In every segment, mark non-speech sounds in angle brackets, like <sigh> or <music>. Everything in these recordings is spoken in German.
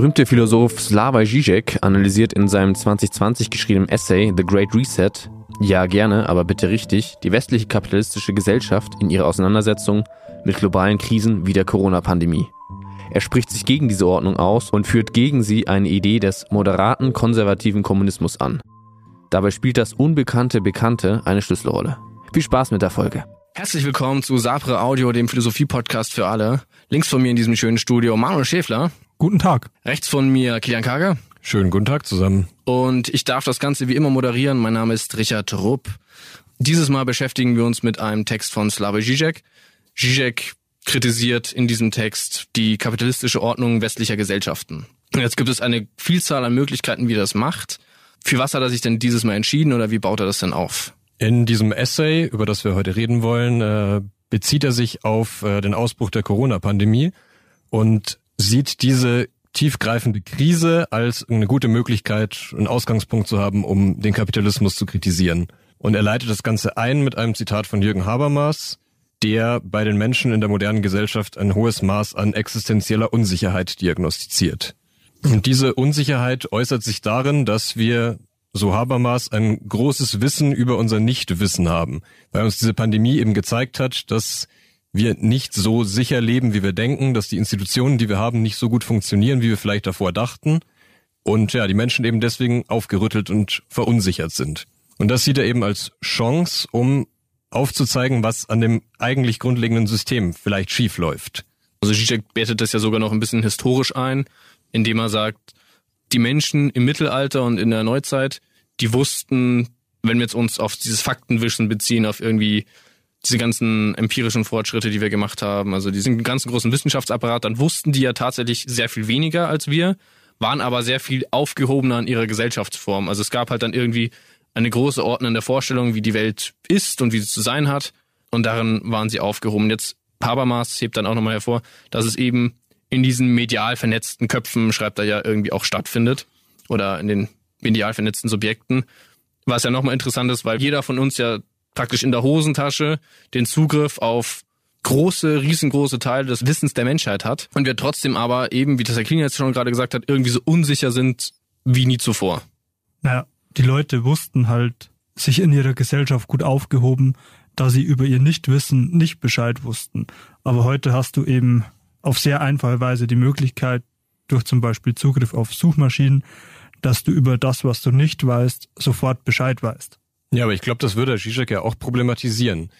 berühmte Philosoph Slavoj Žižek analysiert in seinem 2020 geschriebenen Essay The Great Reset, ja gerne, aber bitte richtig, die westliche kapitalistische Gesellschaft in ihrer Auseinandersetzung mit globalen Krisen wie der Corona-Pandemie. Er spricht sich gegen diese Ordnung aus und führt gegen sie eine Idee des moderaten konservativen Kommunismus an. Dabei spielt das unbekannte Bekannte eine Schlüsselrolle. Viel Spaß mit der Folge. Herzlich willkommen zu Sapre Audio, dem Philosophie-Podcast für alle. Links von mir in diesem schönen Studio Manuel Schäfler. Guten Tag. Rechts von mir Kilian Kager. Schönen guten Tag zusammen. Und ich darf das Ganze wie immer moderieren. Mein Name ist Richard Rupp. Dieses Mal beschäftigen wir uns mit einem Text von Slavoj Žižek. Žižek kritisiert in diesem Text die kapitalistische Ordnung westlicher Gesellschaften. Jetzt gibt es eine Vielzahl an Möglichkeiten, wie er das macht. Für was hat er sich denn dieses Mal entschieden oder wie baut er das denn auf? In diesem Essay, über das wir heute reden wollen, äh, bezieht er sich auf äh, den Ausbruch der Corona-Pandemie und sieht diese tiefgreifende Krise als eine gute Möglichkeit, einen Ausgangspunkt zu haben, um den Kapitalismus zu kritisieren. Und er leitet das Ganze ein mit einem Zitat von Jürgen Habermas, der bei den Menschen in der modernen Gesellschaft ein hohes Maß an existenzieller Unsicherheit diagnostiziert. Und diese Unsicherheit äußert sich darin, dass wir, so Habermas, ein großes Wissen über unser Nichtwissen haben, weil uns diese Pandemie eben gezeigt hat, dass wir nicht so sicher leben, wie wir denken, dass die Institutionen, die wir haben, nicht so gut funktionieren, wie wir vielleicht davor dachten. Und ja, die Menschen eben deswegen aufgerüttelt und verunsichert sind. Und das sieht er eben als Chance, um aufzuzeigen, was an dem eigentlich grundlegenden System vielleicht schief. Also Zizek bettet das ja sogar noch ein bisschen historisch ein, indem er sagt, die Menschen im Mittelalter und in der Neuzeit, die wussten, wenn wir jetzt uns auf dieses Faktenwischen beziehen, auf irgendwie diese ganzen empirischen Fortschritte, die wir gemacht haben, also diesen ganzen großen Wissenschaftsapparat, dann wussten die ja tatsächlich sehr viel weniger als wir, waren aber sehr viel aufgehobener in ihrer Gesellschaftsform. Also es gab halt dann irgendwie eine große ordnende Vorstellung, wie die Welt ist und wie sie zu sein hat. Und darin waren sie aufgehoben. Jetzt Habermas hebt dann auch nochmal hervor, dass es eben in diesen medial vernetzten Köpfen, schreibt er ja, irgendwie auch stattfindet. Oder in den medial vernetzten Subjekten. Was ja nochmal interessant ist, weil jeder von uns ja praktisch in der Hosentasche den Zugriff auf große, riesengroße Teile des Wissens der Menschheit hat und wir trotzdem aber eben, wie das Herr Kling jetzt schon gerade gesagt hat, irgendwie so unsicher sind wie nie zuvor. Naja, die Leute wussten halt sich in ihrer Gesellschaft gut aufgehoben, da sie über ihr Nichtwissen nicht Bescheid wussten. Aber heute hast du eben auf sehr einfache Weise die Möglichkeit, durch zum Beispiel Zugriff auf Suchmaschinen, dass du über das, was du nicht weißt, sofort Bescheid weißt. Ja, aber ich glaube, das würde Zizek ja auch problematisieren.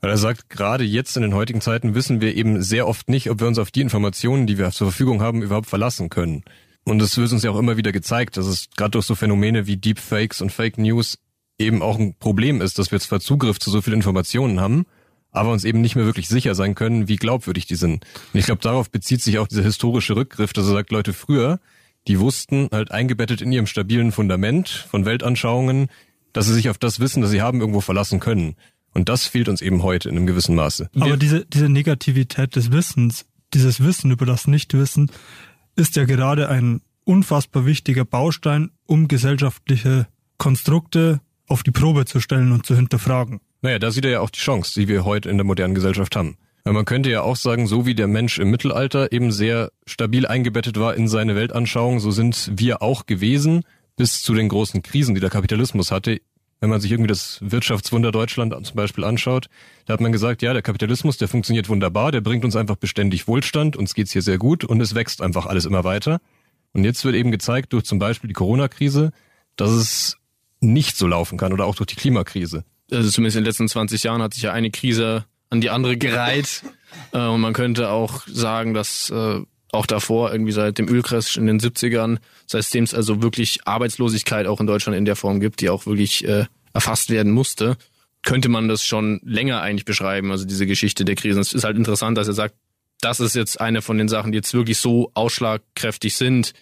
Weil er sagt, gerade jetzt in den heutigen Zeiten wissen wir eben sehr oft nicht, ob wir uns auf die Informationen, die wir zur Verfügung haben, überhaupt verlassen können. Und das wird uns ja auch immer wieder gezeigt, dass es gerade durch so Phänomene wie Deepfakes und Fake News eben auch ein Problem ist, dass wir zwar Zugriff zu so vielen Informationen haben, aber uns eben nicht mehr wirklich sicher sein können, wie glaubwürdig die sind. Und ich glaube, darauf bezieht sich auch dieser historische Rückgriff, dass er sagt, Leute früher, die wussten halt eingebettet in ihrem stabilen Fundament von Weltanschauungen, dass sie sich auf das Wissen, das sie haben, irgendwo verlassen können. Und das fehlt uns eben heute in einem gewissen Maße. Aber diese, diese Negativität des Wissens, dieses Wissen über das Nichtwissen, ist ja gerade ein unfassbar wichtiger Baustein, um gesellschaftliche Konstrukte auf die Probe zu stellen und zu hinterfragen. Naja, da sieht er ja auch die Chance, die wir heute in der modernen Gesellschaft haben. Weil man könnte ja auch sagen, so wie der Mensch im Mittelalter eben sehr stabil eingebettet war in seine Weltanschauung, so sind wir auch gewesen bis zu den großen Krisen, die der Kapitalismus hatte. Wenn man sich irgendwie das Wirtschaftswunder Deutschland zum Beispiel anschaut, da hat man gesagt, ja, der Kapitalismus, der funktioniert wunderbar, der bringt uns einfach beständig Wohlstand, uns geht's hier sehr gut und es wächst einfach alles immer weiter. Und jetzt wird eben gezeigt durch zum Beispiel die Corona-Krise, dass es nicht so laufen kann oder auch durch die Klimakrise. Also zumindest in den letzten 20 Jahren hat sich ja eine Krise an die andere gereiht. <laughs> Äh, und man könnte auch sagen, dass äh, auch davor, irgendwie seit dem Ölcrash in den 70ern, seitdem es also wirklich Arbeitslosigkeit auch in Deutschland in der Form gibt, die auch wirklich äh, erfasst werden musste, könnte man das schon länger eigentlich beschreiben, also diese Geschichte der Krisen. Es ist halt interessant, dass er sagt, das ist jetzt eine von den Sachen, die jetzt wirklich so ausschlagkräftig sind.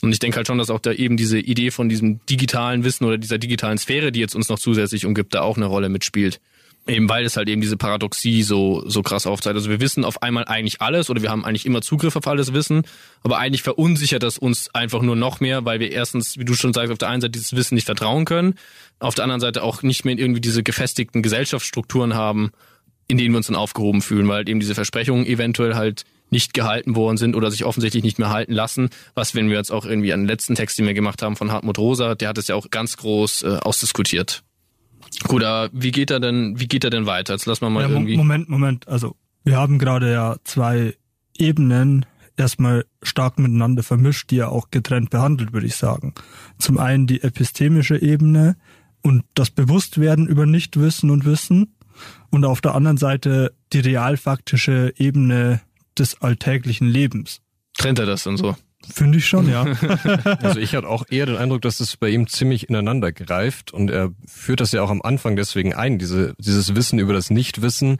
Und ich denke halt schon, dass auch da eben diese Idee von diesem digitalen Wissen oder dieser digitalen Sphäre, die jetzt uns noch zusätzlich umgibt, da auch eine Rolle mitspielt. Eben weil es halt eben diese Paradoxie so, so krass aufzeigt. Also wir wissen auf einmal eigentlich alles oder wir haben eigentlich immer Zugriff auf alles Wissen, aber eigentlich verunsichert das uns einfach nur noch mehr, weil wir erstens, wie du schon sagst, auf der einen Seite dieses Wissen nicht vertrauen können, auf der anderen Seite auch nicht mehr irgendwie diese gefestigten Gesellschaftsstrukturen haben, in denen wir uns dann aufgehoben fühlen, weil halt eben diese Versprechungen eventuell halt nicht gehalten worden sind oder sich offensichtlich nicht mehr halten lassen. Was, wenn wir jetzt auch irgendwie an den letzten Text, den wir gemacht haben von Hartmut Rosa, der hat es ja auch ganz groß äh, ausdiskutiert. Gut, aber wie geht er denn, wie geht er denn weiter? Jetzt lass mal mal Ja, irgendwie. Moment, Moment. Also wir haben gerade ja zwei Ebenen erstmal stark miteinander vermischt, die ja auch getrennt behandelt, würde ich sagen. Zum einen die epistemische Ebene und das Bewusstwerden über Nichtwissen und Wissen und auf der anderen Seite die realfaktische Ebene des alltäglichen Lebens. Trennt er das dann so? Finde ich schon, ja. <laughs> Also ich hatte auch eher den Eindruck, dass es bei ihm ziemlich ineinander greift und er führt das ja auch am Anfang deswegen ein, diese, dieses Wissen über das Nichtwissen,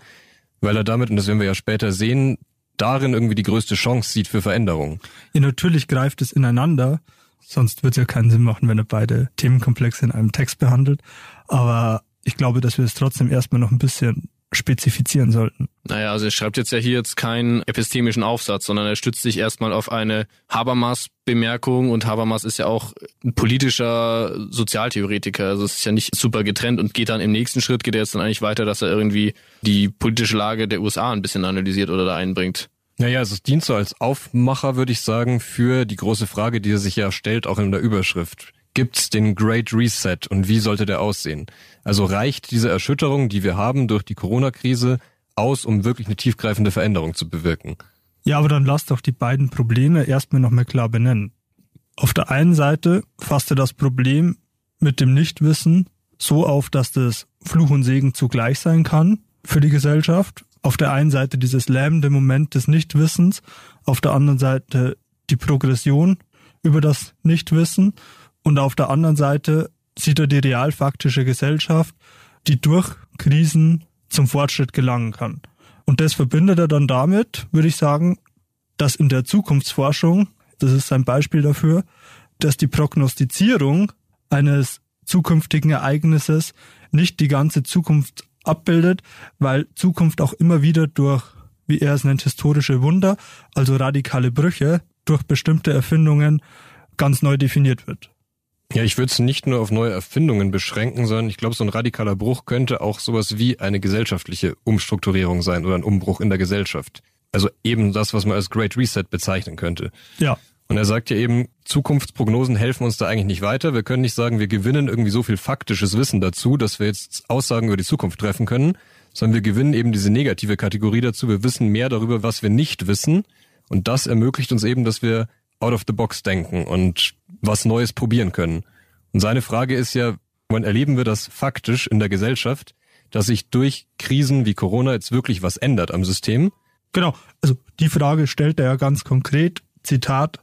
weil er damit, und das werden wir ja später sehen, darin irgendwie die größte Chance sieht für Veränderung. ja, natürlich greift es ineinander, sonst wird es ja keinen Sinn machen, wenn er beide Themenkomplexe in einem Text behandelt. Aber ich glaube, dass wir es trotzdem erstmal noch ein bisschen spezifizieren sollten. Naja, also er schreibt jetzt ja hier jetzt keinen epistemischen Aufsatz, sondern er stützt sich erstmal auf eine Habermas-Bemerkung und Habermas ist ja auch ein politischer Sozialtheoretiker, also es ist ja nicht super getrennt und geht dann im nächsten Schritt, geht er jetzt dann eigentlich weiter, dass er irgendwie die politische Lage der USA ein bisschen analysiert oder da einbringt. Naja, also es dient so als Aufmacher, würde ich sagen, für die große Frage, die er sich ja stellt, auch in der Überschrift. Gibt's den Great Reset und wie sollte der aussehen? Also reicht diese Erschütterung, die wir haben durch die Corona-Krise, aus, um wirklich eine tiefgreifende Veränderung zu bewirken? Ja, aber dann lass doch die beiden Probleme erstmal nochmal klar benennen. Auf der einen Seite fasst er das Problem mit dem Nichtwissen so auf, dass das Fluch und Segen zugleich sein kann für die Gesellschaft. Auf der einen Seite dieses lähmende Moment des Nichtwissens, auf der anderen Seite die Progression über das Nichtwissen und auf der anderen Seite sieht er die realfaktische Gesellschaft, die durch Krisen zum Fortschritt gelangen kann. Und das verbindet er dann damit, würde ich sagen, dass in der Zukunftsforschung, das ist ein Beispiel dafür, dass die Prognostizierung eines zukünftigen Ereignisses nicht die ganze Zukunft abbildet, weil Zukunft auch immer wieder durch, wie er es nennt, historische Wunder, also radikale Brüche, durch bestimmte Erfindungen ganz neu definiert wird. Ja, ich würde es nicht nur auf neue Erfindungen beschränken, sondern ich glaube, so ein radikaler Bruch könnte auch sowas wie eine gesellschaftliche Umstrukturierung sein oder ein Umbruch in der Gesellschaft. Also eben das, was man als Great Reset bezeichnen könnte. Ja, Und er sagt ja eben, Zukunftsprognosen helfen uns da eigentlich nicht weiter. Wir können nicht sagen, wir gewinnen irgendwie so viel faktisches Wissen dazu, dass wir jetzt Aussagen über die Zukunft treffen können, sondern wir gewinnen eben diese negative Kategorie dazu. Wir wissen mehr darüber, was wir nicht wissen. Und das ermöglicht uns eben, dass wir out of the box denken und was Neues probieren können. Und seine Frage ist ja, wann erleben wir das faktisch in der Gesellschaft, dass sich durch Krisen wie Corona jetzt wirklich was ändert am System? Genau, also die Frage stellt er ja ganz konkret. Zitat,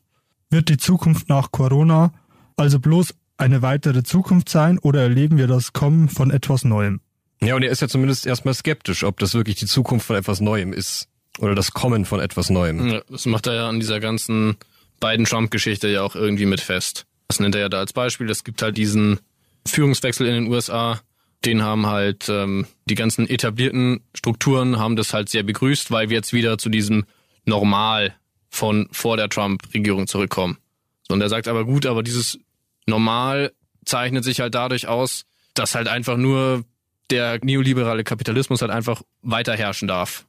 wird die Zukunft nach Corona also bloß eine weitere Zukunft sein oder erleben wir das Kommen von etwas Neuem? Ja, und er ist ja zumindest erstmal skeptisch, ob das wirklich die Zukunft von etwas Neuem ist. Oder das Kommen von etwas Neuem. Ja, das macht er ja an dieser ganzen beiden Trump-Geschichte ja auch irgendwie mit fest. Das nennt er ja da als Beispiel. Es gibt halt diesen Führungswechsel in den USA. Den haben halt ähm, die ganzen etablierten Strukturen haben das halt sehr begrüßt, weil wir jetzt wieder zu diesem Normal von vor der Trump-Regierung zurückkommen. Und er sagt aber gut, aber dieses Normal zeichnet sich halt dadurch aus, dass halt einfach nur der neoliberale Kapitalismus halt einfach weiter herrschen darf.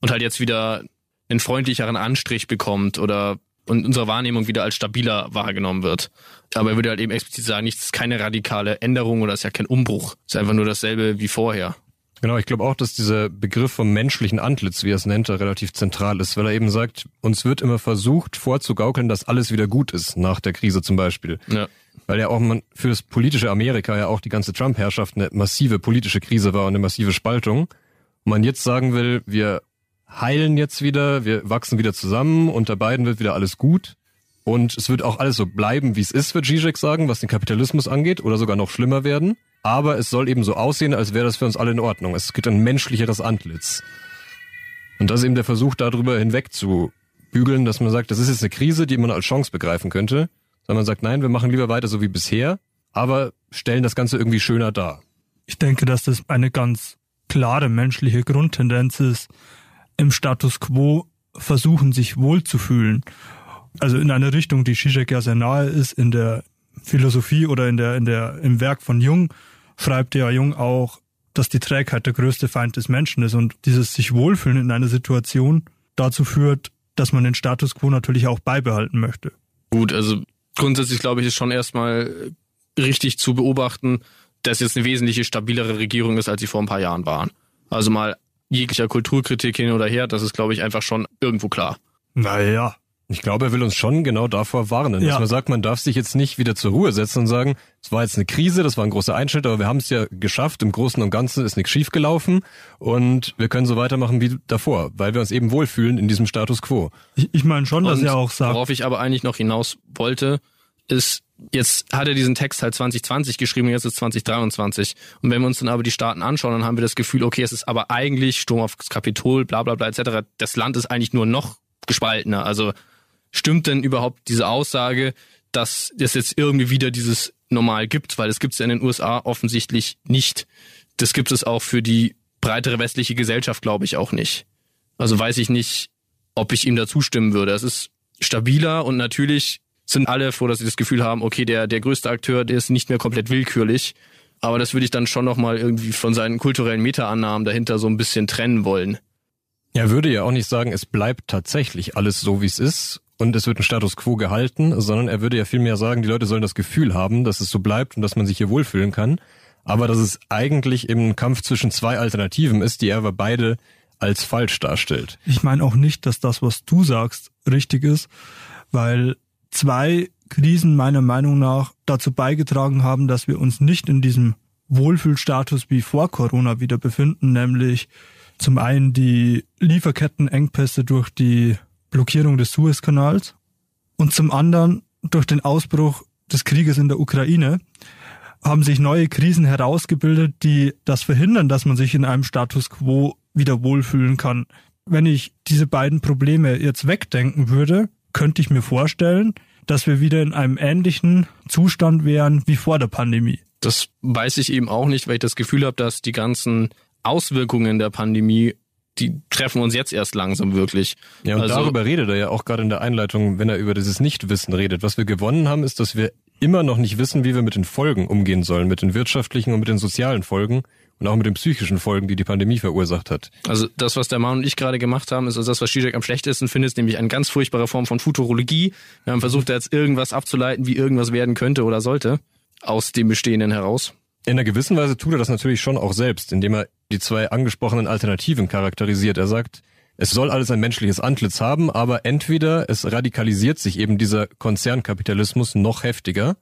Und halt jetzt wieder einen freundlicheren Anstrich bekommt oder und unsere Wahrnehmung wieder als stabiler wahrgenommen wird. Aber er würde halt eben explizit sagen, nichts ist keine radikale Änderung oder ist ja kein Umbruch. ist einfach nur dasselbe wie vorher. Genau, ich glaube auch, dass dieser Begriff vom menschlichen Antlitz, wie er es nennt, relativ zentral ist, weil er eben sagt, uns wird immer versucht vorzugaukeln, dass alles wieder gut ist, nach der Krise zum Beispiel. Ja. Weil ja auch man für das politische Amerika ja auch die ganze Trump-Herrschaft eine massive politische Krise war und eine massive Spaltung. Und man jetzt sagen will, wir heilen jetzt wieder, wir wachsen wieder zusammen, unter beiden wird wieder alles gut. Und es wird auch alles so bleiben, wie es ist, wird Zizek sagen, was den Kapitalismus angeht, oder sogar noch schlimmer werden. Aber es soll eben so aussehen, als wäre das für uns alle in Ordnung. Es gibt ein menschlicheres Antlitz. Und das ist eben der Versuch, darüber hinweg zu bügeln, dass man sagt, das ist jetzt eine Krise, die man als Chance begreifen könnte. Sondern man sagt, nein, wir machen lieber weiter so wie bisher, aber stellen das Ganze irgendwie schöner dar. Ich denke, dass das eine ganz klare menschliche Grundtendenz ist, im Status quo versuchen, sich wohlzufühlen. Also in eine Richtung, die Zizek ja sehr nahe ist, in der Philosophie oder in der, in der, im Werk von Jung, schreibt ja Jung auch, dass die Trägheit der größte Feind des Menschen ist und dieses sich wohlfühlen in einer Situation dazu führt, dass man den Status quo natürlich auch beibehalten möchte. Gut, also grundsätzlich glaube ich, ist schon erstmal richtig zu beobachten, dass jetzt eine wesentlich stabilere Regierung ist, als sie vor ein paar Jahren waren. Also mal jeglicher Kulturkritik hin oder her, das ist, glaube ich, einfach schon irgendwo klar. Naja, Ich glaube, er will uns schon genau davor warnen, Ja. dass man sagt, man darf sich jetzt nicht wieder zur Ruhe setzen und sagen, es war jetzt eine Krise, das war ein großer Einschnitt, aber wir haben es ja geschafft, im Großen und Ganzen ist nichts schiefgelaufen und wir können so weitermachen wie davor, weil wir uns eben wohlfühlen in diesem Status quo. ich, ich meine schon, dass Und er auch sagt, Worauf ich aber eigentlich noch hinaus wollte, ist, jetzt hat er diesen Text halt 2020 geschrieben jetzt ist 2023. Und wenn wir uns dann aber die Staaten anschauen, dann haben wir das Gefühl, okay, es ist aber eigentlich Sturm aufs Kapitol, bla bla bla etc. Das Land ist eigentlich nur noch gespaltener. Also stimmt denn überhaupt diese Aussage, dass es jetzt irgendwie wieder dieses Normal gibt? Weil es gibt es ja in den USA offensichtlich nicht. Das gibt es auch für die breitere westliche Gesellschaft, glaube ich, auch nicht. Also weiß ich nicht, ob ich ihm da zustimmen würde. Es ist stabiler und natürlich sind alle froh, dass sie das Gefühl haben, okay, der, der größte Akteur, der ist nicht mehr komplett willkürlich. Aber das würde ich dann schon nochmal irgendwie von seinen kulturellen Meta-Annahmen dahinter so ein bisschen trennen wollen. Er würde ja auch nicht sagen, es bleibt tatsächlich alles so, wie es ist und es wird ein Status quo gehalten, sondern er würde ja vielmehr sagen, die Leute sollen das Gefühl haben, dass es so bleibt und dass man sich hier wohlfühlen kann, aber dass es eigentlich eben ein Kampf zwischen zwei Alternativen ist, die er aber beide als falsch darstellt. ich meine auch nicht, dass das, was du sagst, richtig ist, weil zwei Krisen meiner Meinung nach dazu beigetragen haben, dass wir uns nicht in diesem Wohlfühlstatus wie vor Corona wieder befinden, nämlich zum einen die Lieferkettenengpässe durch die Blockierung des Suezkanals und zum anderen durch den Ausbruch des Krieges in der Ukraine haben sich neue Krisen herausgebildet, die das verhindern, dass man sich in einem Status quo wieder wohlfühlen kann. Wenn ich diese beiden Probleme jetzt wegdenken würde, könnte ich mir vorstellen, dass wir wieder in einem ähnlichen Zustand wären wie vor der Pandemie. Das weiß ich eben auch nicht, weil ich das Gefühl habe, dass die ganzen Auswirkungen der Pandemie, die treffen uns jetzt erst langsam wirklich. Ja, und Also- darüber redet er ja auch gerade in der Einleitung, wenn er über dieses Nichtwissen redet. Was wir gewonnen haben, ist, dass wir immer noch nicht wissen, wie wir mit den Folgen umgehen sollen, mit den wirtschaftlichen und mit den sozialen Folgen und auch mit den psychischen Folgen, die die Pandemie verursacht hat. Also das, was der Mann und ich gerade gemacht haben, ist also das, was Zizek am schlechtesten findet, nämlich eine ganz furchtbare Form von Futurologie. Wir haben versucht, da jetzt irgendwas abzuleiten, wie irgendwas werden könnte oder sollte, aus dem Bestehenden heraus. In einer gewissen Weise tut er das natürlich schon auch selbst, indem er die zwei angesprochenen Alternativen charakterisiert. Er sagt, es soll alles ein menschliches Antlitz haben, aber entweder es radikalisiert sich eben dieser Konzernkapitalismus noch heftiger,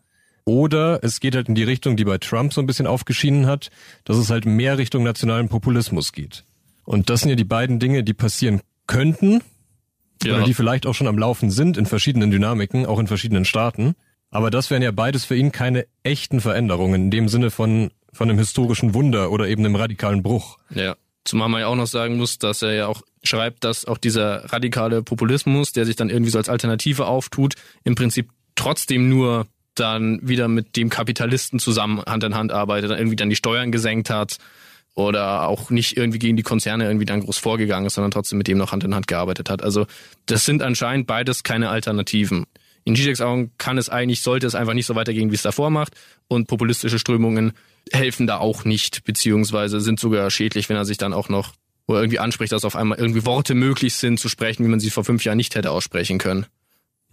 oder es geht halt in die Richtung, die bei Trump so ein bisschen aufgeschienen hat, dass es halt mehr Richtung nationalen Populismus geht. Und das sind ja die beiden Dinge, die passieren könnten, oder die vielleicht auch schon am Laufen sind in verschiedenen Dynamiken, auch in verschiedenen Staaten. Aber das wären ja beides für ihn keine echten Veränderungen in dem Sinne von, von einem historischen Wunder oder eben einem radikalen Bruch. Ja. Zumal man ja auch noch sagen muss, dass er ja auch schreibt, dass auch dieser radikale Populismus, der sich dann irgendwie so als Alternative auftut, im Prinzip trotzdem nur dann wieder mit dem Kapitalisten zusammen Hand in Hand arbeitet, irgendwie dann die Steuern gesenkt hat oder auch nicht irgendwie gegen die Konzerne irgendwie dann groß vorgegangen ist, sondern trotzdem mit dem noch Hand in Hand gearbeitet hat. Also das sind anscheinend beides keine Alternativen. In Zizeks Augen kann es eigentlich, sollte es einfach nicht so weitergehen, wie es davor macht. Und populistische Strömungen helfen da auch nicht, beziehungsweise sind sogar schädlich, wenn er sich dann auch noch, wo er irgendwie anspricht, dass auf einmal irgendwie Worte möglich sind zu sprechen, wie man sie vor fünf Jahren nicht hätte aussprechen können.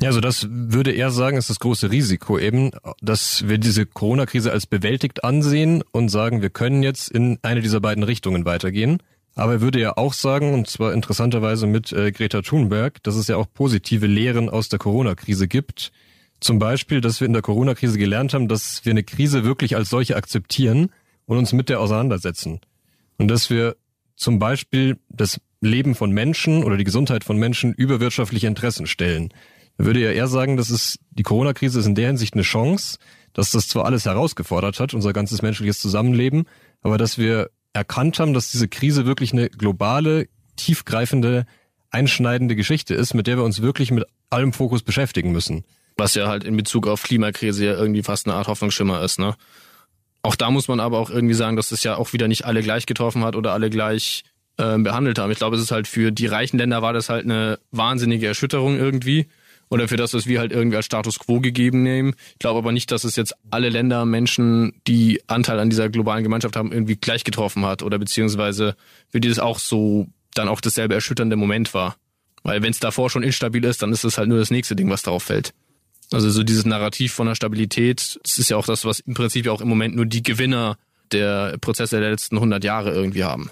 Ja, also das würde er sagen, ist das große Risiko eben, dass wir diese Corona-Krise als bewältigt ansehen und sagen, wir können jetzt in eine dieser beiden Richtungen weitergehen. Aber er würde ja auch sagen, und zwar interessanterweise mit äh, Greta Thunberg, dass es ja auch positive Lehren aus der Corona-Krise gibt. Zum Beispiel, dass wir in der Corona-Krise gelernt haben, dass wir eine Krise wirklich als solche akzeptieren und uns mit der auseinandersetzen. Und dass wir zum Beispiel das Leben von Menschen oder die Gesundheit von Menschen über wirtschaftliche Interessen stellen. Würde ja eher sagen, dass es die Corona-Krise ist in der Hinsicht eine Chance, dass das zwar alles herausgefordert hat, unser ganzes menschliches Zusammenleben, aber dass wir erkannt haben, dass diese Krise wirklich eine globale, tiefgreifende, einschneidende Geschichte ist, mit der wir uns wirklich mit allem Fokus beschäftigen müssen. Was ja halt in Bezug auf Klimakrise ja irgendwie fast eine Art Hoffnungsschimmer ist, ne? Auch da muss man aber auch irgendwie sagen, dass es ja auch wieder nicht alle gleich getroffen hat oder alle gleich äh, behandelt haben. Ich glaube, es ist halt für die reichen Länder war das halt eine wahnsinnige Erschütterung irgendwie. Oder für das, was wir halt irgendwie als Status quo gegeben nehmen. Ich glaube aber nicht, dass es jetzt alle Länder, Menschen, die Anteil an dieser globalen Gemeinschaft haben, irgendwie gleich getroffen hat. Oder beziehungsweise für die das auch so dann auch dasselbe erschütternde Moment war. Weil wenn es davor schon instabil ist, dann ist es halt nur das nächste Ding, was darauf fällt. Also so dieses Narrativ von der Stabilität, das ist ja auch das, was im Prinzip auch im Moment nur die Gewinner der Prozesse der letzten 100 Jahre irgendwie haben.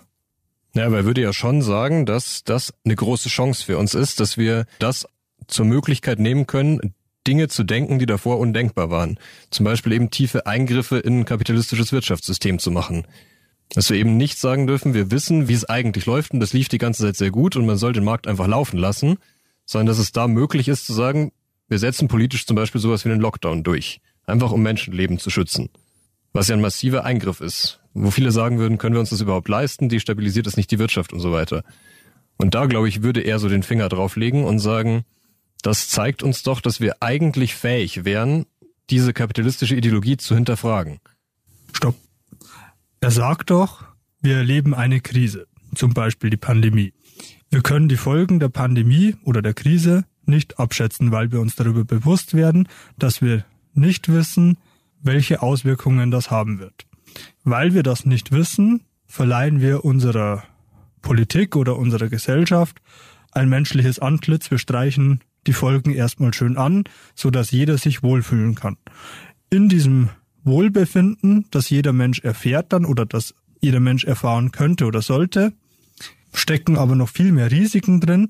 Ja, aber er würde ja schon sagen, dass das eine große Chance für uns ist, dass wir das zur Möglichkeit nehmen können, Dinge zu denken, die davor undenkbar waren. Zum Beispiel eben tiefe Eingriffe in ein kapitalistisches Wirtschaftssystem zu machen. Dass wir eben nicht sagen dürfen, wir wissen, wie es eigentlich läuft und das lief die ganze Zeit sehr gut und man soll den Markt einfach laufen lassen, sondern dass es da möglich ist zu sagen, wir setzen politisch zum Beispiel sowas wie einen Lockdown durch. Einfach um Menschenleben zu schützen. Was ja ein massiver Eingriff ist. Wo viele sagen würden, können wir uns das überhaupt leisten? Destabilisiert es nicht die Wirtschaft und so weiter. Und da, glaube ich, würde er so den Finger drauflegen und sagen, das zeigt uns doch, dass wir eigentlich fähig wären, diese kapitalistische Ideologie zu hinterfragen. Stopp. Er sagt doch, wir erleben eine Krise, zum Beispiel die Pandemie. Wir können die Folgen der Pandemie oder der Krise nicht abschätzen, weil wir uns darüber bewusst werden, dass wir nicht wissen, welche Auswirkungen das haben wird. Weil wir das nicht wissen, verleihen wir unserer Politik oder unserer Gesellschaft ein menschliches Antlitz. Wir streichen die Folgen erstmal schön an, so dass jeder sich wohlfühlen kann. In diesem Wohlbefinden, das jeder Mensch erfährt dann oder das jeder Mensch erfahren könnte oder sollte, stecken aber noch viel mehr Risiken drin,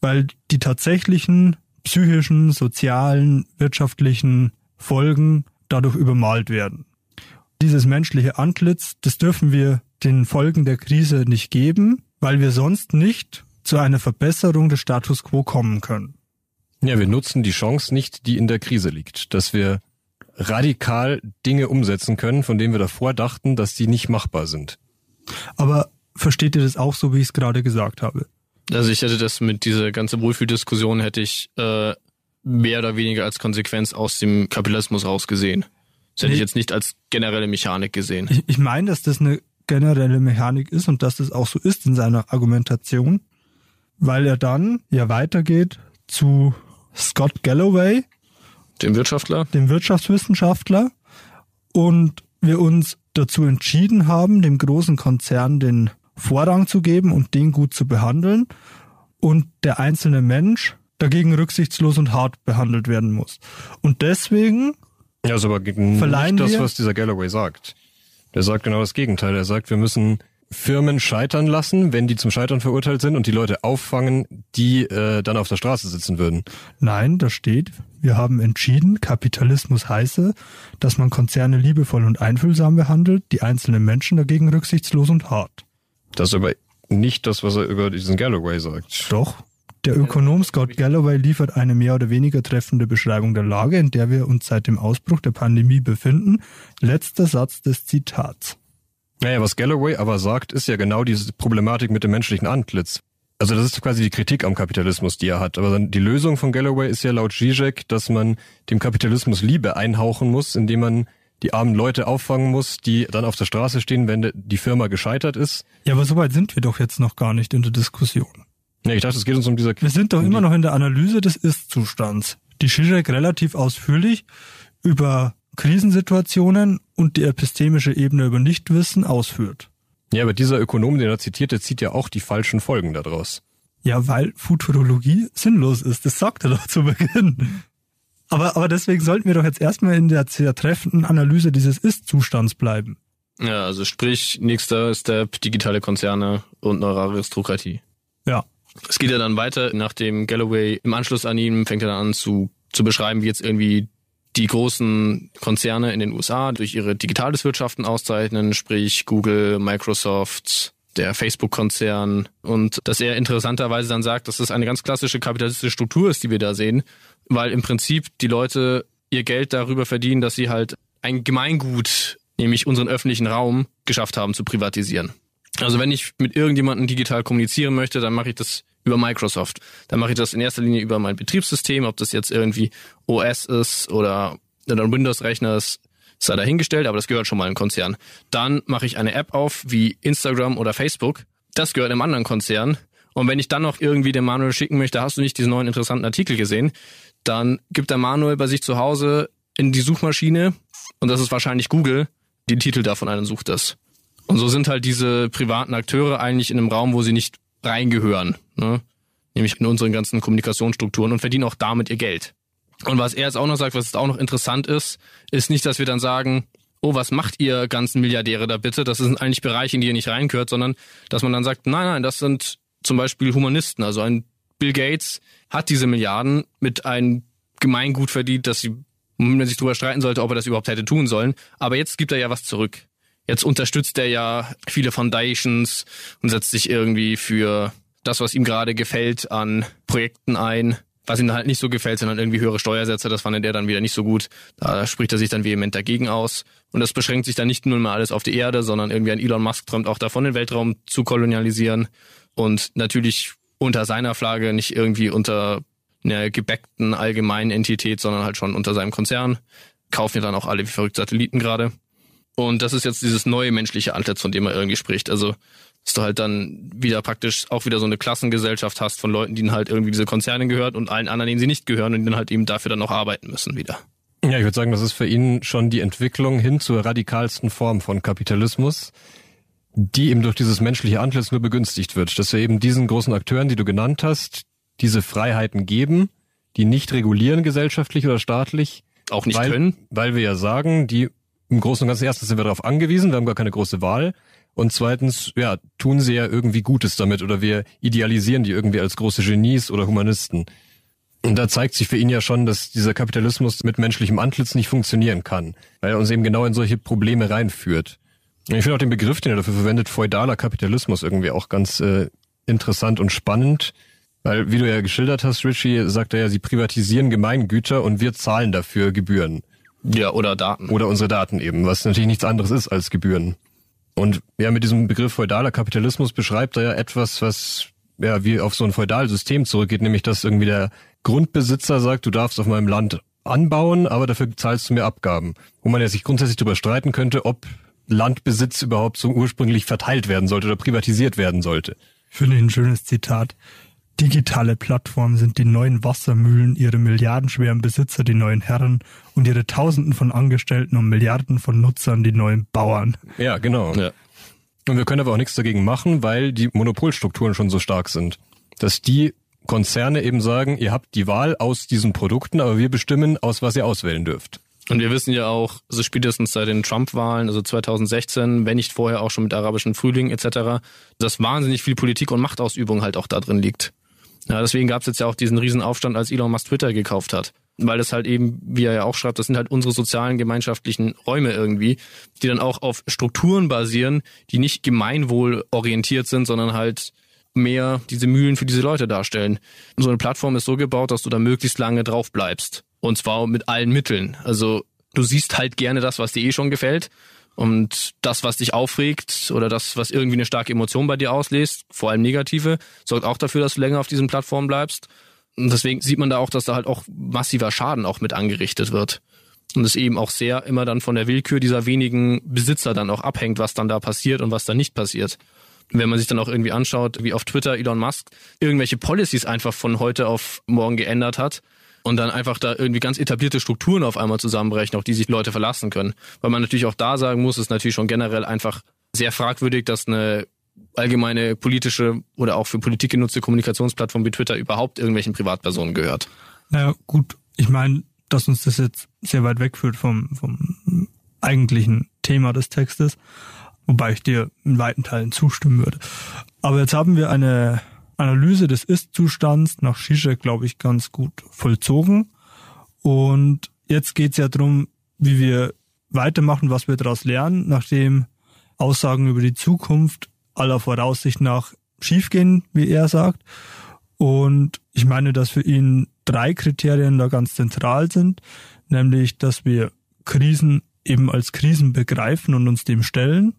weil die tatsächlichen psychischen, sozialen, wirtschaftlichen Folgen dadurch übermalt werden. Dieses menschliche Antlitz, das dürfen wir den Folgen der Krise nicht geben, weil wir sonst nicht zu einer Verbesserung des Status quo kommen können. Ja, wir nutzen die Chance nicht, die in der Krise liegt, dass wir radikal Dinge umsetzen können, von denen wir davor dachten, dass die nicht machbar sind. Aber versteht ihr das auch so, wie ich es gerade gesagt habe? Also ich hätte das mit dieser ganzen Wohlfühldiskussion hätte ich äh, mehr oder weniger als Konsequenz aus dem Kapitalismus rausgesehen. Das hätte nee. ich jetzt nicht als generelle Mechanik gesehen. Ich, ich meine, dass das eine generelle Mechanik ist und dass das auch so ist in seiner Argumentation, weil er dann ja weitergeht zu Scott Galloway, dem Wirtschaftler, dem Wirtschaftswissenschaftler und wir uns dazu entschieden haben, dem großen Konzern den Vorrang zu geben und den gut zu behandeln und der einzelne Mensch dagegen rücksichtslos und hart behandelt werden muss. Und deswegen ja, ist aber nicht das, was dieser Galloway sagt. Der sagt genau das Gegenteil. Er sagt, wir müssen Firmen scheitern lassen, wenn die zum Scheitern verurteilt sind und die Leute auffangen, die äh, dann auf der Straße sitzen würden. Nein, da steht, wir haben entschieden, Kapitalismus heiße, dass man Konzerne liebevoll und einfühlsam behandelt, die einzelnen Menschen dagegen rücksichtslos und hart. Das ist aber nicht das, was er über diesen Galloway sagt. Doch. Der Ökonom Scott Galloway liefert eine mehr oder weniger treffende Beschreibung der Lage, in der wir uns seit dem Ausbruch der Pandemie befinden. Letzter Satz des Zitats. Naja, was Galloway aber sagt, ist ja genau diese Problematik mit dem menschlichen Antlitz. Also das ist quasi die Kritik am Kapitalismus, die er hat. Aber die Lösung von Galloway ist ja laut Zizek, dass man dem Kapitalismus Liebe einhauchen muss, indem man die armen Leute auffangen muss, die dann auf der Straße stehen, wenn die Firma gescheitert ist. Ja, aber so weit sind wir doch jetzt noch gar nicht in der Diskussion. Ja, ich dachte, es geht uns um dieser... Wir sind doch immer noch in der Analyse des Ist-Zustands, die Zizek relativ ausführlich über Krisensituationen und die epistemische Ebene über Nichtwissen ausführt. Ja, aber dieser Ökonom, den er zitierte, zieht ja auch die falschen Folgen daraus. Ja, weil Futurologie sinnlos ist. Das sagt er doch zu Beginn. Aber, aber deswegen sollten wir doch jetzt erstmal in der sehr treffenden Analyse dieses Ist-Zustands bleiben. Ja, also sprich, nächster Step, digitale Konzerne und neue Aristokratie. Ja. Es geht ja dann weiter, nachdem Galloway im Anschluss an ihm fängt er dann an zu, zu beschreiben, wie jetzt irgendwie die großen Konzerne in den USA durch ihre digitales Wirtschaften auszeichnen, sprich Google, Microsoft, der Facebook-Konzern und dass er interessanterweise dann sagt, dass das eine ganz klassische kapitalistische Struktur ist, die wir da sehen, weil im Prinzip die Leute ihr Geld darüber verdienen, dass sie halt ein Gemeingut, nämlich unseren öffentlichen Raum, geschafft haben zu privatisieren. Also wenn ich mit irgendjemandem digital kommunizieren möchte, dann mache ich das über Microsoft. Dann mache ich das in erster Linie über mein Betriebssystem, ob das jetzt irgendwie OS ist oder, oder ein Windows-Rechner ist, sei dahingestellt, aber das gehört schon mal im Konzern. Dann mache ich eine App auf wie Instagram oder Facebook. Das gehört einem anderen Konzern. Und wenn ich dann noch irgendwie dem Manuel schicken möchte, hast du nicht diesen neuen interessanten Artikel gesehen, dann gibt der Manuel bei sich zu Hause in die Suchmaschine, und das ist wahrscheinlich Google, den Titel davon einen sucht das. Und so sind halt diese privaten Akteure eigentlich in einem Raum, wo sie nicht reingehören. Ne? nämlich in unseren ganzen Kommunikationsstrukturen und verdienen auch damit ihr Geld. Und was er jetzt auch noch sagt, was auch noch interessant ist, ist nicht, dass wir dann sagen, oh, was macht ihr ganzen Milliardäre da bitte? Das sind eigentlich Bereiche, in die ihr nicht reinkört, sondern dass man dann sagt, nein, nein, das sind zum Beispiel Humanisten. Also ein Bill Gates hat diese Milliarden mit einem Gemeingut verdient, dass sie, man sich darüber streiten sollte, ob er das überhaupt hätte tun sollen. Aber jetzt gibt er ja was zurück. Jetzt unterstützt er ja viele Foundations und setzt sich irgendwie für das, was ihm gerade gefällt, an Projekten ein. Was ihm halt nicht so gefällt, sind dann irgendwie höhere Steuersätze. Das fand er dann wieder nicht so gut. Da spricht er sich dann vehement dagegen aus. Und das beschränkt sich dann nicht nur mal alles auf die Erde, sondern irgendwie ein Elon Musk träumt auch davon, den Weltraum zu kolonialisieren. Und natürlich unter seiner Flagge, nicht irgendwie unter einer gebäckten allgemeinen Entität, sondern halt schon unter seinem Konzern. Kaufen ja dann auch alle wie verrückt Satelliten gerade. Und das ist jetzt dieses neue menschliche Antlitz, von dem er irgendwie spricht. Also, dass du halt dann wieder praktisch auch wieder so eine Klassengesellschaft hast von Leuten, die halt irgendwie diese Konzerne gehört und allen anderen, denen sie nicht gehören und die dann halt eben dafür dann auch arbeiten müssen wieder. Ja, ich würde sagen, das ist für ihn schon die Entwicklung hin zur radikalsten Form von Kapitalismus, die eben durch dieses menschliche Antlitz nur begünstigt wird. Dass wir eben diesen großen Akteuren, die du genannt hast, diese Freiheiten geben, die nicht regulieren gesellschaftlich oder staatlich. Auch nicht weil, können. Weil wir ja sagen, die im Großen und Ganzen erstens sind wir darauf angewiesen, wir haben gar keine große Wahl. Und zweitens, ja, tun sie ja irgendwie Gutes damit oder wir idealisieren die irgendwie als große Genies oder Humanisten. Und da zeigt sich für ihn ja schon, dass dieser Kapitalismus mit menschlichem Antlitz nicht funktionieren kann, weil er uns eben genau in solche Probleme reinführt. Und ich finde auch den Begriff, den er dafür verwendet, feudaler Kapitalismus irgendwie auch ganz äh, interessant und spannend. Weil, wie du ja geschildert hast, Richie, sagt er ja, sie privatisieren Gemeingüter und wir zahlen dafür Gebühren. Ja, oder Daten. Oder unsere Daten eben, was natürlich nichts anderes ist als Gebühren. Und ja, mit diesem Begriff feudaler Kapitalismus beschreibt er ja etwas, was ja wie auf so ein Feudalsystem zurückgeht, nämlich dass irgendwie der Grundbesitzer sagt, du darfst auf meinem Land anbauen, aber dafür zahlst du mir Abgaben. Wo man ja sich grundsätzlich darüber streiten könnte, ob Landbesitz überhaupt so ursprünglich verteilt werden sollte oder privatisiert werden sollte. Finde ich ein schönes Zitat. Digitale Plattformen sind die neuen Wassermühlen, ihre milliardenschweren Besitzer die neuen Herren und ihre Tausenden von Angestellten und Milliarden von Nutzern die neuen Bauern. Ja, genau. Ja. Und wir können aber auch nichts dagegen machen, weil die Monopolstrukturen schon so stark sind. Dass die Konzerne eben sagen, ihr habt die Wahl aus diesen Produkten, aber wir bestimmen, aus was ihr auswählen dürft. Und wir wissen ja auch, also spätestens seit den Trump-Wahlen, also 2016, wenn nicht vorher auch schon mit arabischen Frühling etc., dass wahnsinnig viel Politik und Machtausübung halt auch da drin liegt. Ja, deswegen gab es jetzt ja auch diesen Riesenaufstand, als Elon Musk Twitter gekauft hat. Weil das halt eben, wie er ja auch schreibt, das sind halt unsere sozialen, gemeinschaftlichen Räume irgendwie, die dann auch auf Strukturen basieren, die nicht gemeinwohlorientiert sind, sondern halt mehr diese Mühlen für diese Leute darstellen. So eine Plattform ist so gebaut, dass du da möglichst lange drauf bleibst. Und zwar mit allen Mitteln. Also du siehst halt gerne das, was dir eh schon gefällt. Und das, was dich aufregt oder das, was irgendwie eine starke Emotion bei dir auslöst, vor allem negative, sorgt auch dafür, dass du länger auf diesen Plattformen bleibst. Und deswegen sieht man da auch, dass da halt auch massiver Schaden auch mit angerichtet wird. Und es eben auch sehr immer dann von der Willkür dieser wenigen Besitzer dann auch abhängt, was dann da passiert und was da nicht passiert wenn man sich dann auch irgendwie anschaut, wie auf Twitter Elon Musk irgendwelche Policies einfach von heute auf morgen geändert hat und dann einfach da irgendwie ganz etablierte Strukturen auf einmal zusammenbrechen, auf die sich Leute verlassen können. Weil man natürlich auch da sagen muss, ist natürlich schon generell einfach sehr fragwürdig, dass eine allgemeine politische oder auch für Politik genutzte Kommunikationsplattform wie Twitter überhaupt irgendwelchen Privatpersonen gehört. Naja, gut, ich meine, dass uns das jetzt sehr weit wegführt vom, vom eigentlichen Thema des Textes wobei ich dir in weiten Teilen zustimmen würde. Aber jetzt haben wir eine Analyse des Ist-Zustands nach Zizek, glaube ich, ganz gut vollzogen. Und jetzt geht es ja darum, wie wir weitermachen, was wir daraus lernen, nachdem Aussagen über die Zukunft aller Voraussicht nach schiefgehen, wie er sagt. Und ich meine, dass für ihn drei Kriterien da ganz zentral sind, nämlich, dass wir Krisen eben als Krisen begreifen und uns dem stellen,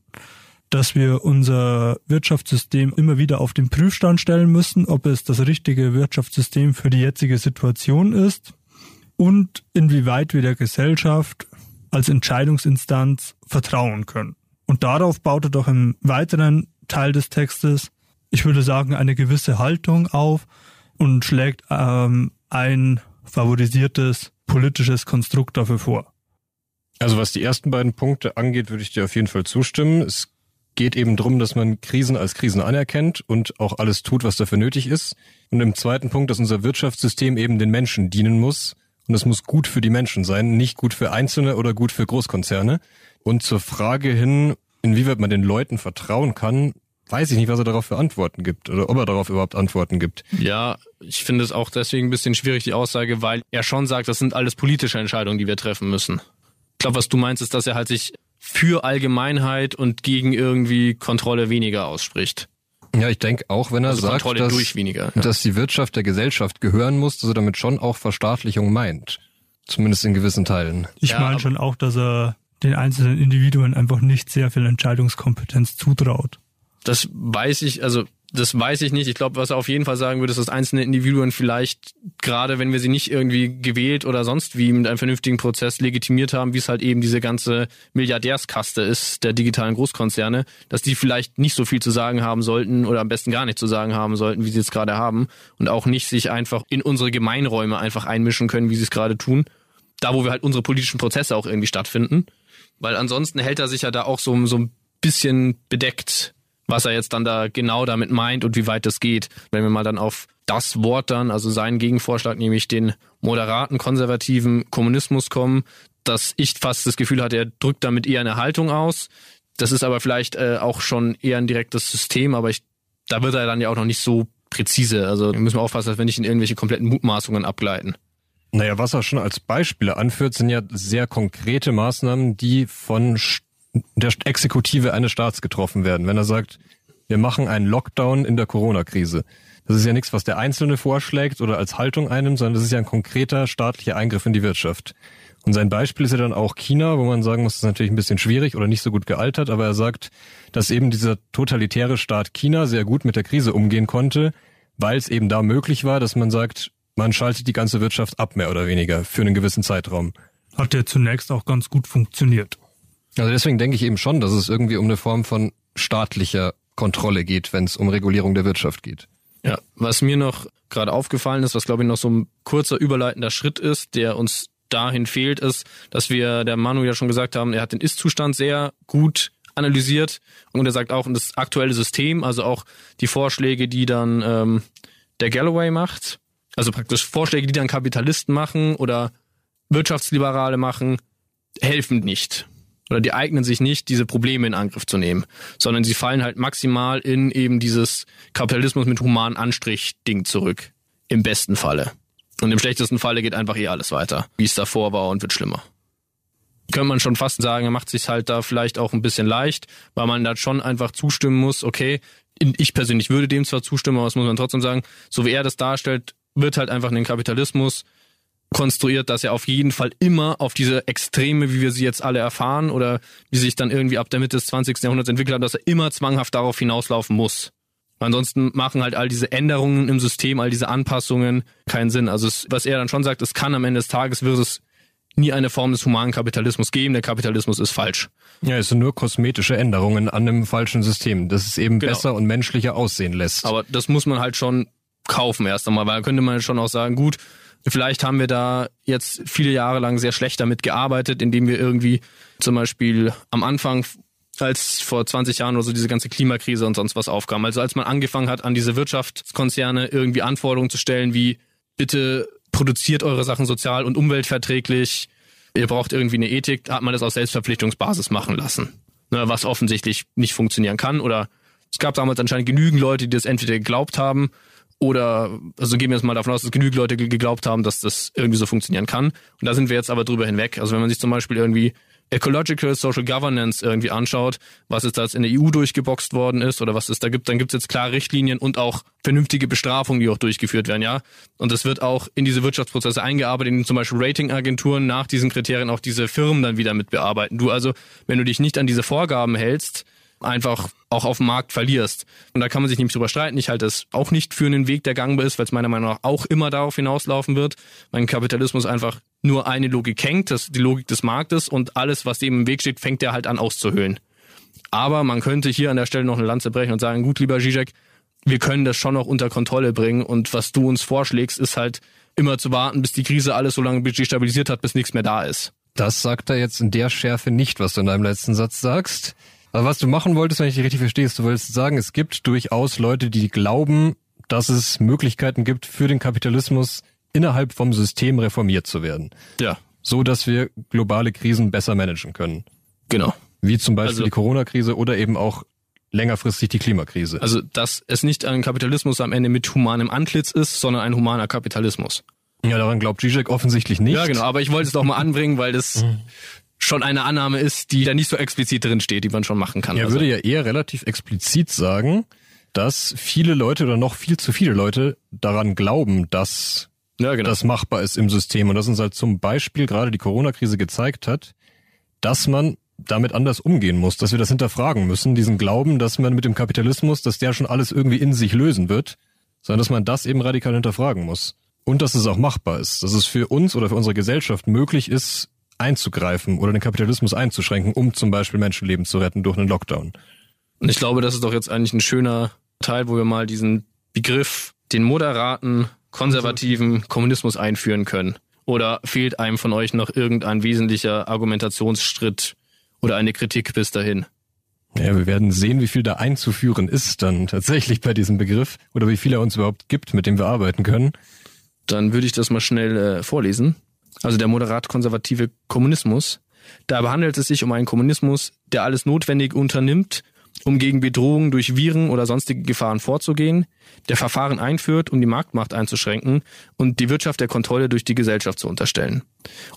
dass wir unser Wirtschaftssystem immer wieder auf den Prüfstand stellen müssen, ob es das richtige Wirtschaftssystem für die jetzige Situation ist und inwieweit wir der Gesellschaft als Entscheidungsinstanz vertrauen können. Und darauf baut er doch im weiteren Teil des Textes, ich würde sagen, eine gewisse Haltung auf und schlägt ähm, ein favorisiertes politisches Konstrukt dafür vor. Also was die ersten beiden Punkte angeht, würde ich dir auf jeden Fall zustimmen. Es geht eben drum, dass man Krisen als Krisen anerkennt und auch alles tut, was dafür nötig ist. Und im zweiten Punkt, dass unser Wirtschaftssystem eben den Menschen dienen muss. Und es muss gut für die Menschen sein, nicht gut für Einzelne oder gut für Großkonzerne. Und zur Frage hin, inwieweit man den Leuten vertrauen kann, weiß ich nicht, was er darauf für Antworten gibt oder ob er darauf überhaupt Antworten gibt. Ja, ich finde es auch deswegen ein bisschen schwierig, die Aussage, weil er schon sagt, das sind alles politische Entscheidungen, die wir treffen müssen. Ich glaube, was du meinst, ist, dass er halt sich für Allgemeinheit und gegen irgendwie Kontrolle weniger ausspricht. Ja, ich denke auch, wenn er Also sagt, dass, durch weniger, ja. dass die Wirtschaft der Gesellschaft gehören muss, dass er damit schon auch Verstaatlichung meint. Zumindest in gewissen Teilen. Ich Ja, meine schon auch, dass er den einzelnen Individuen einfach nicht sehr viel Entscheidungskompetenz zutraut. Das weiß ich, also das weiß ich nicht. Ich glaube, was er auf jeden Fall sagen würde, ist, dass einzelne Individuen vielleicht, gerade wenn wir sie nicht irgendwie gewählt oder sonst wie mit einem vernünftigen Prozess legitimiert haben, wie es halt eben diese ganze Milliardärskaste ist der digitalen Großkonzerne, dass die vielleicht nicht so viel zu sagen haben sollten oder am besten gar nicht zu sagen haben sollten, wie sie es gerade haben und auch nicht sich einfach in unsere Gemeinräume einfach einmischen können, wie sie es gerade tun. Da, wo wir halt unsere politischen Prozesse auch irgendwie stattfinden. Weil ansonsten hält er sich ja da auch so, so ein bisschen bedeckt, was er jetzt dann da genau damit meint und wie weit das geht. Wenn wir mal dann auf das Wort dann, also seinen Gegenvorschlag, nämlich den moderaten, konservativen Kommunismus kommen, dass ich fast das Gefühl hatte, er drückt damit eher eine Haltung aus. Das ist aber vielleicht äh, auch schon eher ein direktes System, aber ich, da wird er dann ja auch noch nicht so präzise. Also müssen wir aufpassen, dass wir nicht in irgendwelche kompletten Mutmaßungen abgleiten. Naja, was er schon als Beispiele anführt, sind ja sehr konkrete Maßnahmen, die von Sch- der Exekutive eines Staats getroffen werden. Wenn er sagt, wir machen einen Lockdown in der Corona-Krise. Das ist ja nichts, was der Einzelne vorschlägt oder als Haltung einnimmt, sondern das ist ja ein konkreter staatlicher Eingriff in die Wirtschaft. Und sein Beispiel ist ja dann auch China, wo man sagen muss, das ist natürlich ein bisschen schwierig oder nicht so gut gealtert, aber er sagt, dass eben dieser totalitäre Staat China sehr gut mit der Krise umgehen konnte, weil es eben da möglich war, dass man sagt, man schaltet die ganze Wirtschaft ab, mehr oder weniger, für einen gewissen Zeitraum. Hat ja zunächst auch ganz gut funktioniert. Also deswegen denke ich eben schon, dass es irgendwie um eine Form von staatlicher Kontrolle geht, wenn es um Regulierung der Wirtschaft geht. Ja, was mir noch gerade aufgefallen ist, was glaube ich noch so ein kurzer überleitender Schritt ist, der uns dahin fehlt, ist, dass wir, der Manu ja schon gesagt haben, er hat den Ist-Zustand sehr gut analysiert und er sagt auch das aktuelle System, also auch die Vorschläge, die dann ähm, der Galloway macht, also praktisch Vorschläge, die dann Kapitalisten machen oder Wirtschaftsliberale machen, helfen nicht oder die eignen sich nicht, diese Probleme in Angriff zu nehmen, sondern sie fallen halt maximal in eben dieses Kapitalismus mit humanen Anstrich-Ding zurück. Im besten Falle. Und im schlechtesten Falle geht einfach eh alles weiter, wie es davor war und wird schlimmer. Könnte man schon fast sagen, er macht sich halt da vielleicht auch ein bisschen leicht, weil man da schon einfach zustimmen muss, okay, ich persönlich würde dem zwar zustimmen, aber das muss man trotzdem sagen, so wie er das darstellt, wird halt einfach in den Kapitalismus konstruiert, dass er auf jeden Fall immer auf diese Extreme, wie wir sie jetzt alle erfahren oder wie sich dann irgendwie ab der Mitte des 20. Jahrhunderts entwickelt hat, dass er immer zwanghaft darauf hinauslaufen muss. Ansonsten machen halt all diese Änderungen im System, all diese Anpassungen keinen Sinn. Also es, was er dann schon sagt, es kann am Ende des Tages wird es nie eine Form des humanen Kapitalismus geben. Der Kapitalismus ist falsch. Ja, es sind nur kosmetische Änderungen an einem falschen System, das es eben Genau. besser und menschlicher aussehen lässt. Aber das muss man halt schon kaufen erst einmal, weil da könnte man schon auch sagen, gut, vielleicht haben wir da jetzt viele Jahre lang sehr schlecht damit gearbeitet, indem wir irgendwie zum Beispiel am Anfang als vor 20 Jahren oder so diese ganze Klimakrise und sonst was aufkam. Also als man angefangen hat, an diese Wirtschaftskonzerne irgendwie Anforderungen zu stellen, wie bitte produziert eure Sachen sozial und umweltverträglich, ihr braucht irgendwie eine Ethik, hat man das auf Selbstverpflichtungsbasis machen lassen. Ne, was offensichtlich nicht funktionieren kann oder es gab damals anscheinend genügend Leute, die das entweder geglaubt haben oder, also gehen wir jetzt mal davon aus, dass genügend Leute ge- geglaubt haben, dass das irgendwie so funktionieren kann. Und da sind wir jetzt aber drüber hinweg. Also wenn man sich zum Beispiel irgendwie Ecological Social Governance irgendwie anschaut, was jetzt da jetzt in der EU durchgeboxt worden ist oder was es da gibt, dann gibt es jetzt klare Richtlinien und auch vernünftige Bestrafungen, die auch durchgeführt werden, ja. Und es wird auch in diese Wirtschaftsprozesse eingearbeitet, in zum Beispiel Ratingagenturen nach diesen Kriterien auch diese Firmen dann wieder mit bearbeiten. Du also, wenn du dich nicht an diese Vorgaben hältst, einfach auch auf dem Markt verlierst. Und da kann man sich nämlich drüber streiten. Ich halte es auch nicht für einen Weg, der gangbar ist, weil es meiner Meinung nach auch immer darauf hinauslaufen wird. Mein Kapitalismus einfach nur eine Logik hängt, das ist die Logik des Marktes und alles, was dem im Weg steht, fängt er halt an auszuhöhlen. Aber man könnte hier an der Stelle noch eine Lanze brechen und sagen, gut, lieber Zizek, wir können das schon noch unter Kontrolle bringen und was du uns vorschlägst, ist halt immer zu warten, bis die Krise alles so lange destabilisiert hat, bis nichts mehr da ist. Das sagt er jetzt in der Schärfe nicht, was du in deinem letzten Satz sagst. Aber was du machen wolltest, wenn ich dich richtig verstehe, ist, du wolltest sagen, es gibt durchaus Leute, die glauben, dass es Möglichkeiten gibt für den Kapitalismus innerhalb vom System reformiert zu werden. Ja, So dass wir globale Krisen besser managen können. genau. Wie zum Beispiel Also- die Corona-Krise oder eben auch längerfristig die Klimakrise. Also, dass es nicht ein Kapitalismus am Ende mit humanem Antlitz ist, sondern ein humaner Kapitalismus. ja, daran glaubt Zizek offensichtlich nicht. Ja, genau, aber ich wollte es doch mal anbringen, weil das schon eine Annahme ist, die da nicht so explizit drin steht, die man schon machen kann. Er Also, würde ja eher relativ explizit sagen, dass viele Leute oder noch viel zu viele Leute daran glauben, dass ja, genau. das machbar ist im System und dass uns halt zum Beispiel gerade die Corona-Krise gezeigt hat, dass man damit anders umgehen muss, dass wir das hinterfragen müssen, diesen Glauben, dass man mit dem Kapitalismus, dass der schon alles irgendwie in sich lösen wird, sondern dass man das eben radikal hinterfragen muss. Und dass es auch machbar ist, dass es für uns oder für unsere Gesellschaft möglich ist, einzugreifen oder den Kapitalismus einzuschränken, um zum Beispiel Menschenleben zu retten durch einen Lockdown. Und ich glaube, das ist doch jetzt eigentlich ein schöner Teil, wo wir mal diesen Begriff, den moderaten, konservativen Kommunismus einführen können. Oder fehlt einem von euch noch irgendein wesentlicher Argumentationsschritt oder eine Kritik bis dahin? Ja, wir werden sehen, wie viel da einzuführen ist dann tatsächlich bei diesem Begriff oder wie viel er uns überhaupt gibt, mit dem wir arbeiten können. Dann würde ich das mal schnell äh, vorlesen. Also der moderat-konservative Kommunismus. Da handelt es sich um einen Kommunismus, der alles notwendig unternimmt, um gegen Bedrohungen durch Viren oder sonstige Gefahren vorzugehen, der Verfahren einführt, um die Marktmacht einzuschränken und die Wirtschaft der Kontrolle durch die Gesellschaft zu unterstellen.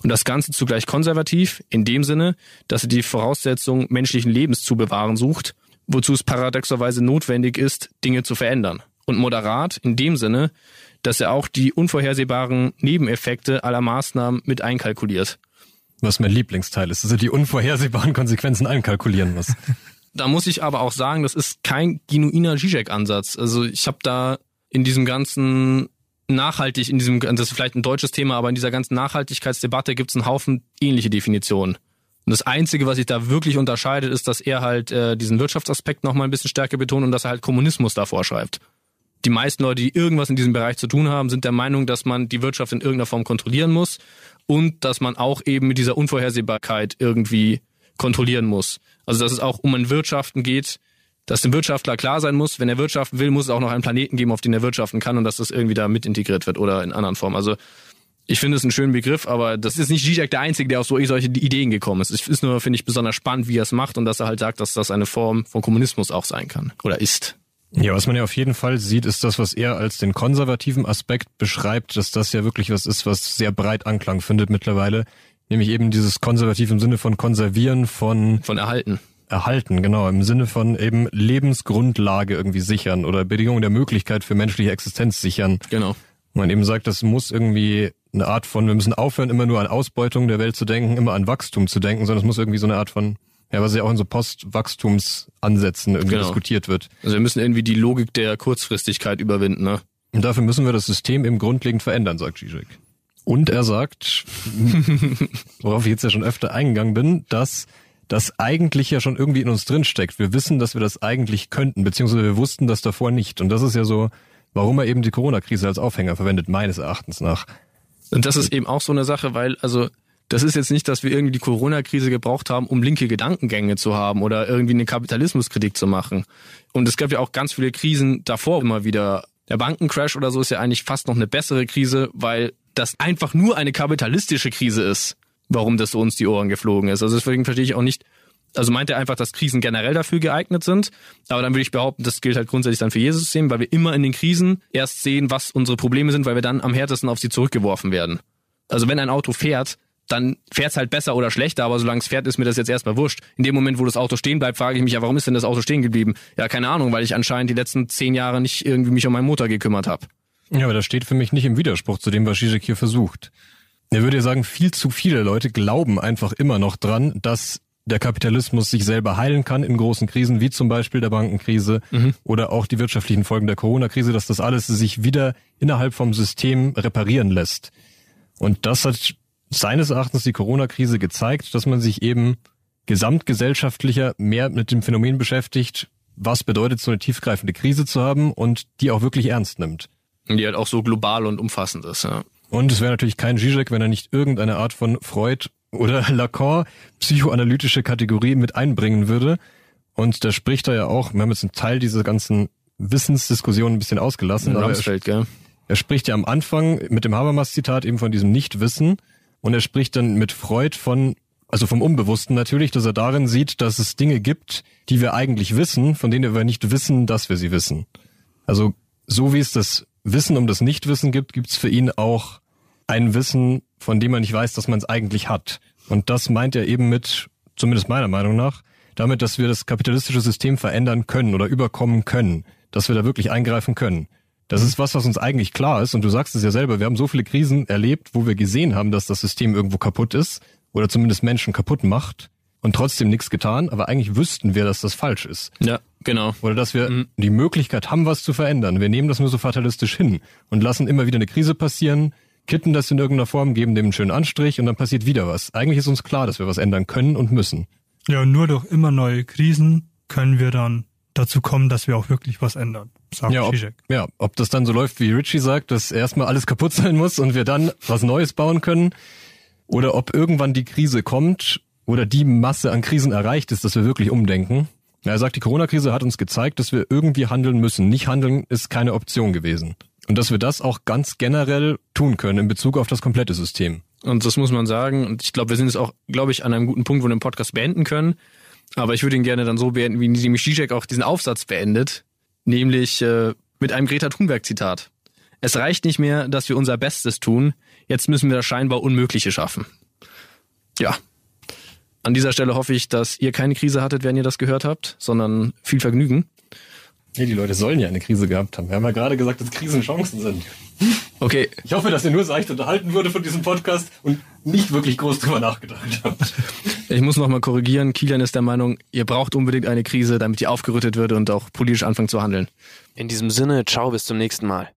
Und das Ganze zugleich konservativ, in dem Sinne, dass er die Voraussetzung menschlichen Lebens zu bewahren sucht, wozu es paradoxerweise notwendig ist, Dinge zu verändern. Und moderat in dem Sinne, dass er auch die unvorhersehbaren Nebeneffekte aller Maßnahmen mit einkalkuliert. Was mein Lieblingsteil ist, dass er die unvorhersehbaren Konsequenzen einkalkulieren muss. <laughs> Da muss ich aber auch sagen, das ist kein genuiner Zizek-Ansatz. Also ich habe da in diesem ganzen nachhaltig, in diesem, das ist vielleicht ein deutsches Thema, aber in dieser ganzen Nachhaltigkeitsdebatte gibt es einen Haufen ähnliche Definitionen. Und das Einzige, was sich da wirklich unterscheidet, ist, dass er halt äh, diesen Wirtschaftsaspekt nochmal ein bisschen stärker betont und dass er halt Kommunismus da vorschreibt. Die meisten Leute, die irgendwas in diesem Bereich zu tun haben, sind der Meinung, dass man die Wirtschaft in irgendeiner Form kontrollieren muss und dass man auch eben mit dieser Unvorhersehbarkeit irgendwie kontrollieren muss. Also dass es auch um ein Wirtschaften geht, dass dem Wirtschaftler klar sein muss, wenn er wirtschaften will, muss es auch noch einen Planeten geben, auf den er wirtschaften kann und dass das irgendwie da mit integriert wird oder in anderen Formen. Also ich finde es einen schönen Begriff, aber das ist nicht Zizek der Einzige, der auf so solche Ideen gekommen ist. Es ist nur, finde ich, besonders spannend, wie er es macht und dass er halt sagt, dass das eine Form von Kommunismus auch sein kann oder ist. Ja, was man ja auf jeden Fall sieht, ist das, was er als den konservativen Aspekt beschreibt, dass das ja wirklich was ist, was sehr breit Anklang findet mittlerweile. Nämlich eben dieses konservativ im Sinne von konservieren, von Von erhalten. erhalten, genau, im Sinne von eben Lebensgrundlage irgendwie sichern oder Bedingungen der Möglichkeit für menschliche Existenz sichern. Genau. Man eben sagt, das muss irgendwie eine Art von, wir müssen aufhören, immer nur an Ausbeutung der Welt zu denken, immer an Wachstum zu denken, sondern es muss irgendwie so eine Art von, ja, was ja auch in so Postwachstumsansätzen irgendwie Genau. diskutiert wird. Also wir müssen irgendwie die Logik der Kurzfristigkeit überwinden, ne? Und dafür müssen wir das System eben grundlegend verändern, sagt Zizek. Und er sagt, <laughs> worauf ich jetzt ja schon öfter eingegangen bin, dass das eigentlich ja schon irgendwie in uns drinsteckt. Wir wissen, dass wir das eigentlich könnten, beziehungsweise wir wussten das davor nicht. Und das ist ja so, warum er eben die Corona-Krise als Aufhänger verwendet, meines Erachtens nach. Und das ist eben auch so eine Sache, weil, also, das ist jetzt nicht, dass wir irgendwie die Corona-Krise gebraucht haben, um linke Gedankengänge zu haben oder irgendwie eine Kapitalismuskritik zu machen. Und es gab ja auch ganz viele Krisen davor immer wieder. Der Bankencrash oder so ist ja eigentlich fast noch eine bessere Krise, weil das einfach nur eine kapitalistische Krise ist, warum das so uns die Ohren geflogen ist. Also deswegen verstehe ich auch nicht, also meint er einfach, dass Krisen generell dafür geeignet sind. Aber dann würde ich behaupten, das gilt halt grundsätzlich dann für jedes System, weil wir immer in den Krisen erst sehen, was unsere Probleme sind, weil wir dann am härtesten auf sie zurückgeworfen werden. Also wenn ein Auto fährt, dann fährt es halt besser oder schlechter, aber solange es fährt, ist mir das jetzt erstmal wurscht. In dem Moment, wo das Auto stehen bleibt, frage ich mich ja, warum ist denn das Auto stehen geblieben? Ja, keine Ahnung, weil ich anscheinend die letzten zehn Jahre nicht irgendwie mich um meinen Motor gekümmert habe. Ja, aber das steht für mich nicht im Widerspruch zu dem, was Zizek hier versucht. Er würde ja sagen, viel zu viele Leute glauben einfach immer noch dran, dass der Kapitalismus sich selber heilen kann in großen Krisen, wie zum Beispiel der Bankenkrise oder auch die wirtschaftlichen Folgen der Corona-Krise, dass das alles sich wieder innerhalb vom System reparieren lässt. Und das hat seines Erachtens die Corona-Krise gezeigt, dass man sich eben gesamtgesellschaftlicher mehr mit dem Phänomen beschäftigt, was bedeutet, so eine tiefgreifende Krise zu haben und die auch wirklich ernst nimmt. Und die halt auch so global und umfassend ist, ja. Und es wäre natürlich kein Zizek, wenn er nicht irgendeine Art von Freud oder <laughs> Lacan psychoanalytische Kategorie mit einbringen würde. Und da spricht er ja auch, wir haben jetzt einen Teil dieser ganzen Wissensdiskussion ein bisschen ausgelassen. In aber Rumsfeld, gell? Er spricht ja am Anfang mit dem Habermas-Zitat eben von diesem Nichtwissen und er spricht dann mit Freud von, also vom Unbewussten natürlich, dass er darin sieht, dass es Dinge gibt, die wir eigentlich wissen, von denen wir nicht wissen, dass wir sie wissen. Also so wie es das Wissen um das Nichtwissen gibt, gibt es für ihn auch ein Wissen, von dem man nicht weiß, dass man es eigentlich hat. Und das meint er eben mit, zumindest meiner Meinung nach, damit, dass wir das kapitalistische System verändern können oder überkommen können, dass wir da wirklich eingreifen können. Das ist was, was uns eigentlich klar ist. Und du sagst es ja selber, wir haben so viele Krisen erlebt, wo wir gesehen haben, dass das System irgendwo kaputt ist oder zumindest Menschen kaputt macht und trotzdem nichts getan. Aber eigentlich wüssten wir, dass das falsch ist. Ja, genau. Oder dass wir die Möglichkeit haben, was zu verändern. Wir nehmen das nur so fatalistisch hin und lassen immer wieder eine Krise passieren, kitten das in irgendeiner Form, geben dem einen schönen Anstrich und dann passiert wieder was. Eigentlich ist uns klar, dass wir was ändern können und müssen. Ja, und nur durch immer neue Krisen können wir dann dazu kommen, dass wir auch wirklich was ändern, sagt Ja ob, Zizek. ja, ob das dann so läuft, wie Richie sagt, dass erstmal alles kaputt sein muss und wir dann was Neues bauen können, oder ob irgendwann die Krise kommt oder die Masse an Krisen erreicht ist, dass wir wirklich umdenken. Er sagt, die Corona-Krise hat uns gezeigt, dass wir irgendwie handeln müssen. Nicht handeln ist keine Option gewesen. Und dass wir das auch ganz generell tun können in Bezug auf das komplette System. Und das muss man sagen. Und ich glaube, wir sind jetzt auch, glaube ich, an einem guten Punkt, wo wir den Podcast beenden können. Aber ich würde ihn gerne dann so beenden, wie Nidimi Zizek auch diesen Aufsatz beendet. Nämlich äh, mit einem Greta Thunberg-Zitat. Es reicht nicht mehr, dass wir unser Bestes tun. Jetzt müssen wir das scheinbar Unmögliche schaffen. Ja. An dieser Stelle hoffe ich, dass ihr keine Krise hattet, wenn ihr das gehört habt, sondern viel Vergnügen. Nee, die Leute sollen ja eine Krise gehabt haben. Wir haben ja gerade gesagt, dass Krisen Chancen sind. Okay, Ich hoffe, dass ihr nur seicht unterhalten wurde von diesem Podcast und nicht wirklich groß drüber nachgedacht habt. ich muss noch mal korrigieren. Kilian ist der Meinung, ihr braucht unbedingt eine Krise, damit die aufgerüttet wird und auch politisch anfangen zu handeln. In diesem Sinne, ciao, bis zum nächsten Mal.